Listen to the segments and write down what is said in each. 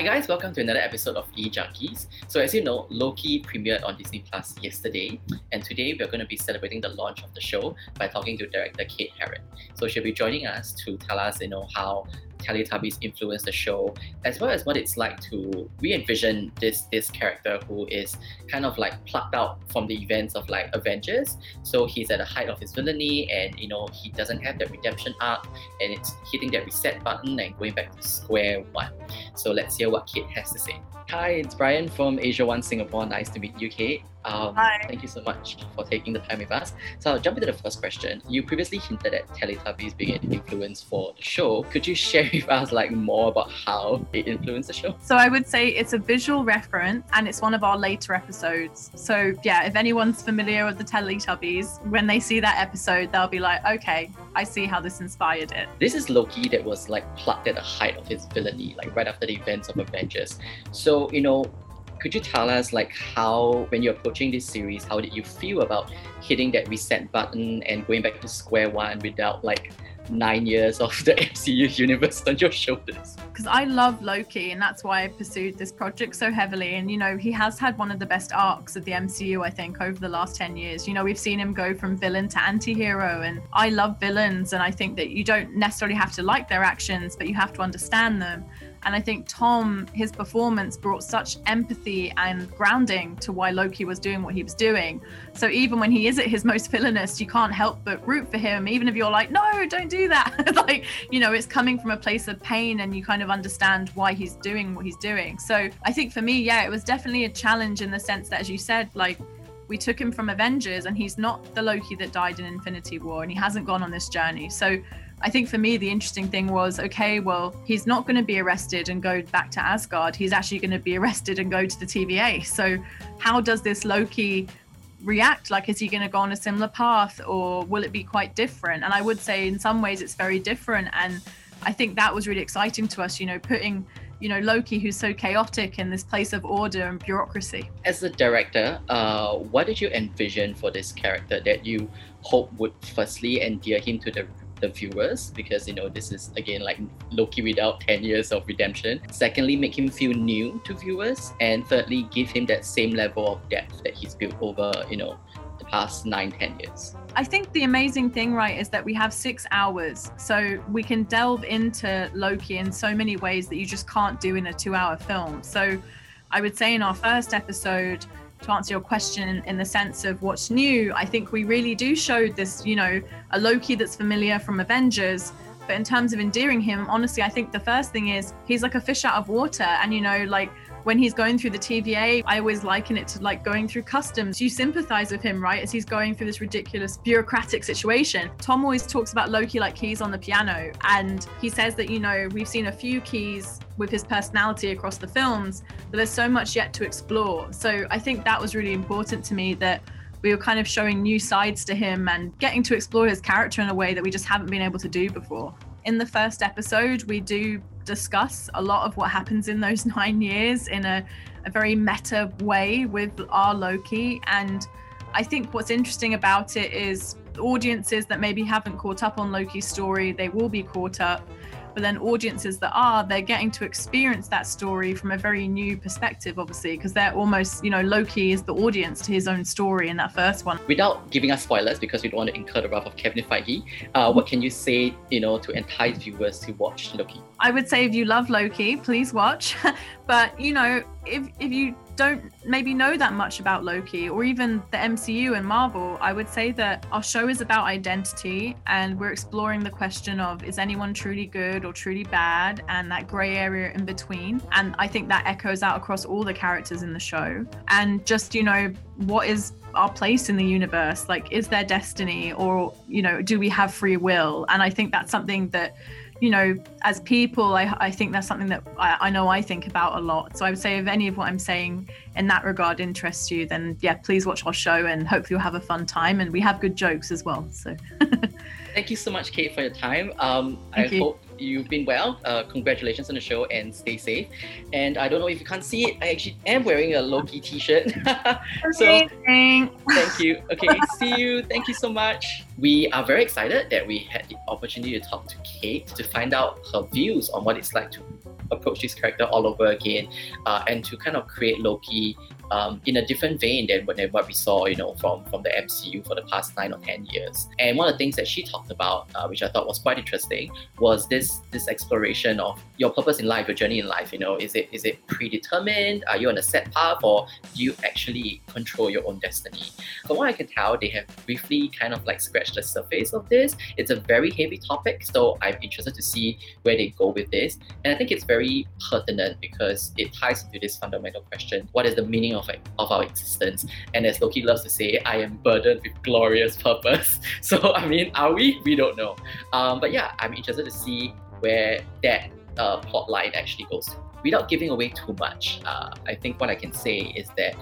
Hi guys, welcome to another episode of E Junkies. So as you know, Loki premiered on Disney Plus yesterday, and today we're going to be celebrating the launch of the show by talking to director Kate Herron. So she'll be joining us to tell us, you know, how Teletubbies influenced the show, as well as what it's like to re-envision this this character who is kind of like plucked out from the events of like Avengers. So he's at the height of his villainy, and you know he doesn't have that redemption arc, and it's hitting that reset button and going back to square one. So let's hear what Kate has to say. Hi, it's Brian from Asia One Singapore. Nice to meet you, Kate. Um, Hi. Thank you so much for taking the time with us. So I'll jump into the first question. You previously hinted at Teletubbies being an influence for the show. Could you share with us like more about how it influenced the show? So I would say it's a visual reference and it's one of our later episodes. So yeah, if anyone's familiar with the Teletubbies, when they see that episode, they'll be like, okay, I see how this inspired it. This is Loki that was like plucked at the height of his villainy, like right after the events of Avengers. So, you know, could you tell us like how when you're approaching this series, how did you feel about hitting that reset button and going back to square one without like nine years of the MCU universe on your shoulders? Because I love Loki and that's why I pursued this project so heavily. And you know, he has had one of the best arcs of the MCU, I think, over the last 10 years. You know, we've seen him go from villain to anti-hero and I love villains and I think that you don't necessarily have to like their actions, but you have to understand them. And I think Tom, his performance brought such empathy and grounding to why Loki was doing what he was doing. So even when he is at his most villainous, you can't help but root for him, even if you're like, no, don't do that. like, you know, it's coming from a place of pain and you kind of understand why he's doing what he's doing. So I think for me, yeah, it was definitely a challenge in the sense that, as you said, like, we took him from Avengers and he's not the Loki that died in Infinity War and he hasn't gone on this journey. So I think for me, the interesting thing was okay, well, he's not going to be arrested and go back to Asgard. He's actually going to be arrested and go to the TVA. So, how does this Loki react? Like, is he going to go on a similar path or will it be quite different? And I would say, in some ways, it's very different. And I think that was really exciting to us, you know, putting you know Loki, who's so chaotic in this place of order and bureaucracy. As a director, uh, what did you envision for this character that you hope would firstly endear him to the the viewers because you know this is again like Loki without 10 years of redemption. Secondly, make him feel new to viewers, and thirdly, give him that same level of depth that he's built over you know the past nine, 10 years. I think the amazing thing, right, is that we have six hours. So we can delve into Loki in so many ways that you just can't do in a two hour film. So I would say in our first episode, to answer your question in the sense of what's new, I think we really do show this, you know, a Loki that's familiar from Avengers. But in terms of endearing him, honestly, I think the first thing is he's like a fish out of water. And, you know, like when he's going through the TVA, I always liken it to like going through customs. You sympathize with him, right? As he's going through this ridiculous bureaucratic situation. Tom always talks about Loki like keys on the piano. And he says that, you know, we've seen a few keys with his personality across the films, but there's so much yet to explore. So I think that was really important to me that we were kind of showing new sides to him and getting to explore his character in a way that we just haven't been able to do before. In the first episode, we do discuss a lot of what happens in those nine years in a, a very meta way with our Loki. And I think what's interesting about it is audiences that maybe haven't caught up on Loki's story, they will be caught up. But then audiences that are they're getting to experience that story from a very new perspective obviously because they're almost you know loki is the audience to his own story in that first one. Without giving us spoilers because we don't want to incur the wrath of kevin feige uh, what can you say you know to entice viewers to watch loki i would say if you love loki please watch but you know if if you don't maybe know that much about Loki or even the MCU and Marvel, I would say that our show is about identity and we're exploring the question of is anyone truly good or truly bad and that gray area in between. And I think that echoes out across all the characters in the show. And just, you know, what is our place in the universe? Like, is there destiny or, you know, do we have free will? And I think that's something that you know, as people, I, I think that's something that I, I, know I think about a lot. So I would say if any of what I'm saying in that regard interests you, then yeah, please watch our show and hopefully you'll have a fun time. And we have good jokes as well. So thank you so much, Kate, for your time. Um, I you. hope you've been well. Uh, congratulations on the show and stay safe. And I don't know if you can't see it, I actually am wearing a Loki t-shirt. so thank you. Okay, see you. Thank you so much. We are very excited that we had the opportunity to talk to Kate to find out her views on what it's like to approach this character all over again uh, and to kind of create Loki um, in a different vein than what we saw, you know, from, from the MCU for the past nine or ten years. And one of the things that she talked about, uh, which I thought was quite interesting, was this this exploration of your purpose in life, your journey in life. You know, is it is it predetermined? Are you on a set path, or do you actually control your own destiny? From what I can tell, they have briefly kind of like scratched the surface of this. It's a very heavy topic, so I'm interested to see where they go with this. And I think it's very pertinent because it ties into this fundamental question: What is the meaning of of, of our existence. And as Loki loves to say, I am burdened with glorious purpose. So, I mean, are we? We don't know. Um, but yeah, I'm interested to see where that uh, plot line actually goes. Without giving away too much, uh, I think what I can say is that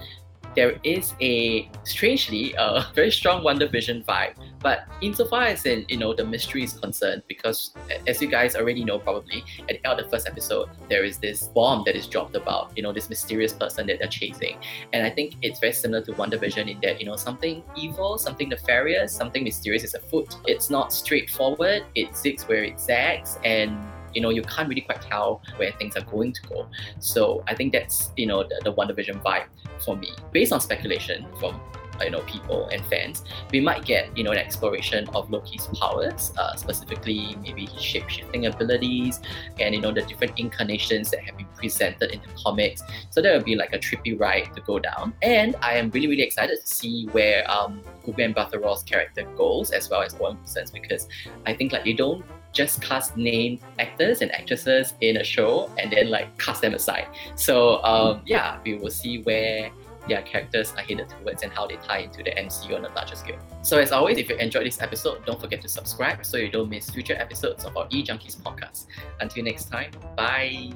there is a strangely a very strong WandaVision vibe. But insofar as in you know the mystery is concerned, because as you guys already know probably at the end of the first episode, there is this bomb that is dropped about you know this mysterious person that they're chasing, and I think it's very similar to WandaVision in that you know something evil, something nefarious, something mysterious is afoot. It's not straightforward. It zigs where it zags, and you know you can't really quite tell where things are going to go. So I think that's you know the, the WandaVision vibe for me. Based on speculation from you know people and fans, we might get you know an exploration of Loki's powers, uh, specifically maybe his shape-shifting abilities and you know the different incarnations that have presented in the comics. So that would be like a trippy ride to go down. And I am really really excited to see where um Gugu Mbatha-Raw's character goes as well as Owen Wilson's because I think like they don't just cast name actors and actresses in a show and then like cast them aside. So um, yeah, we will see where their characters are headed towards and how they tie into the MCU on a larger scale. So as always, if you enjoyed this episode, don't forget to subscribe so you don't miss future episodes of our E Junkies podcast. Until next time, bye.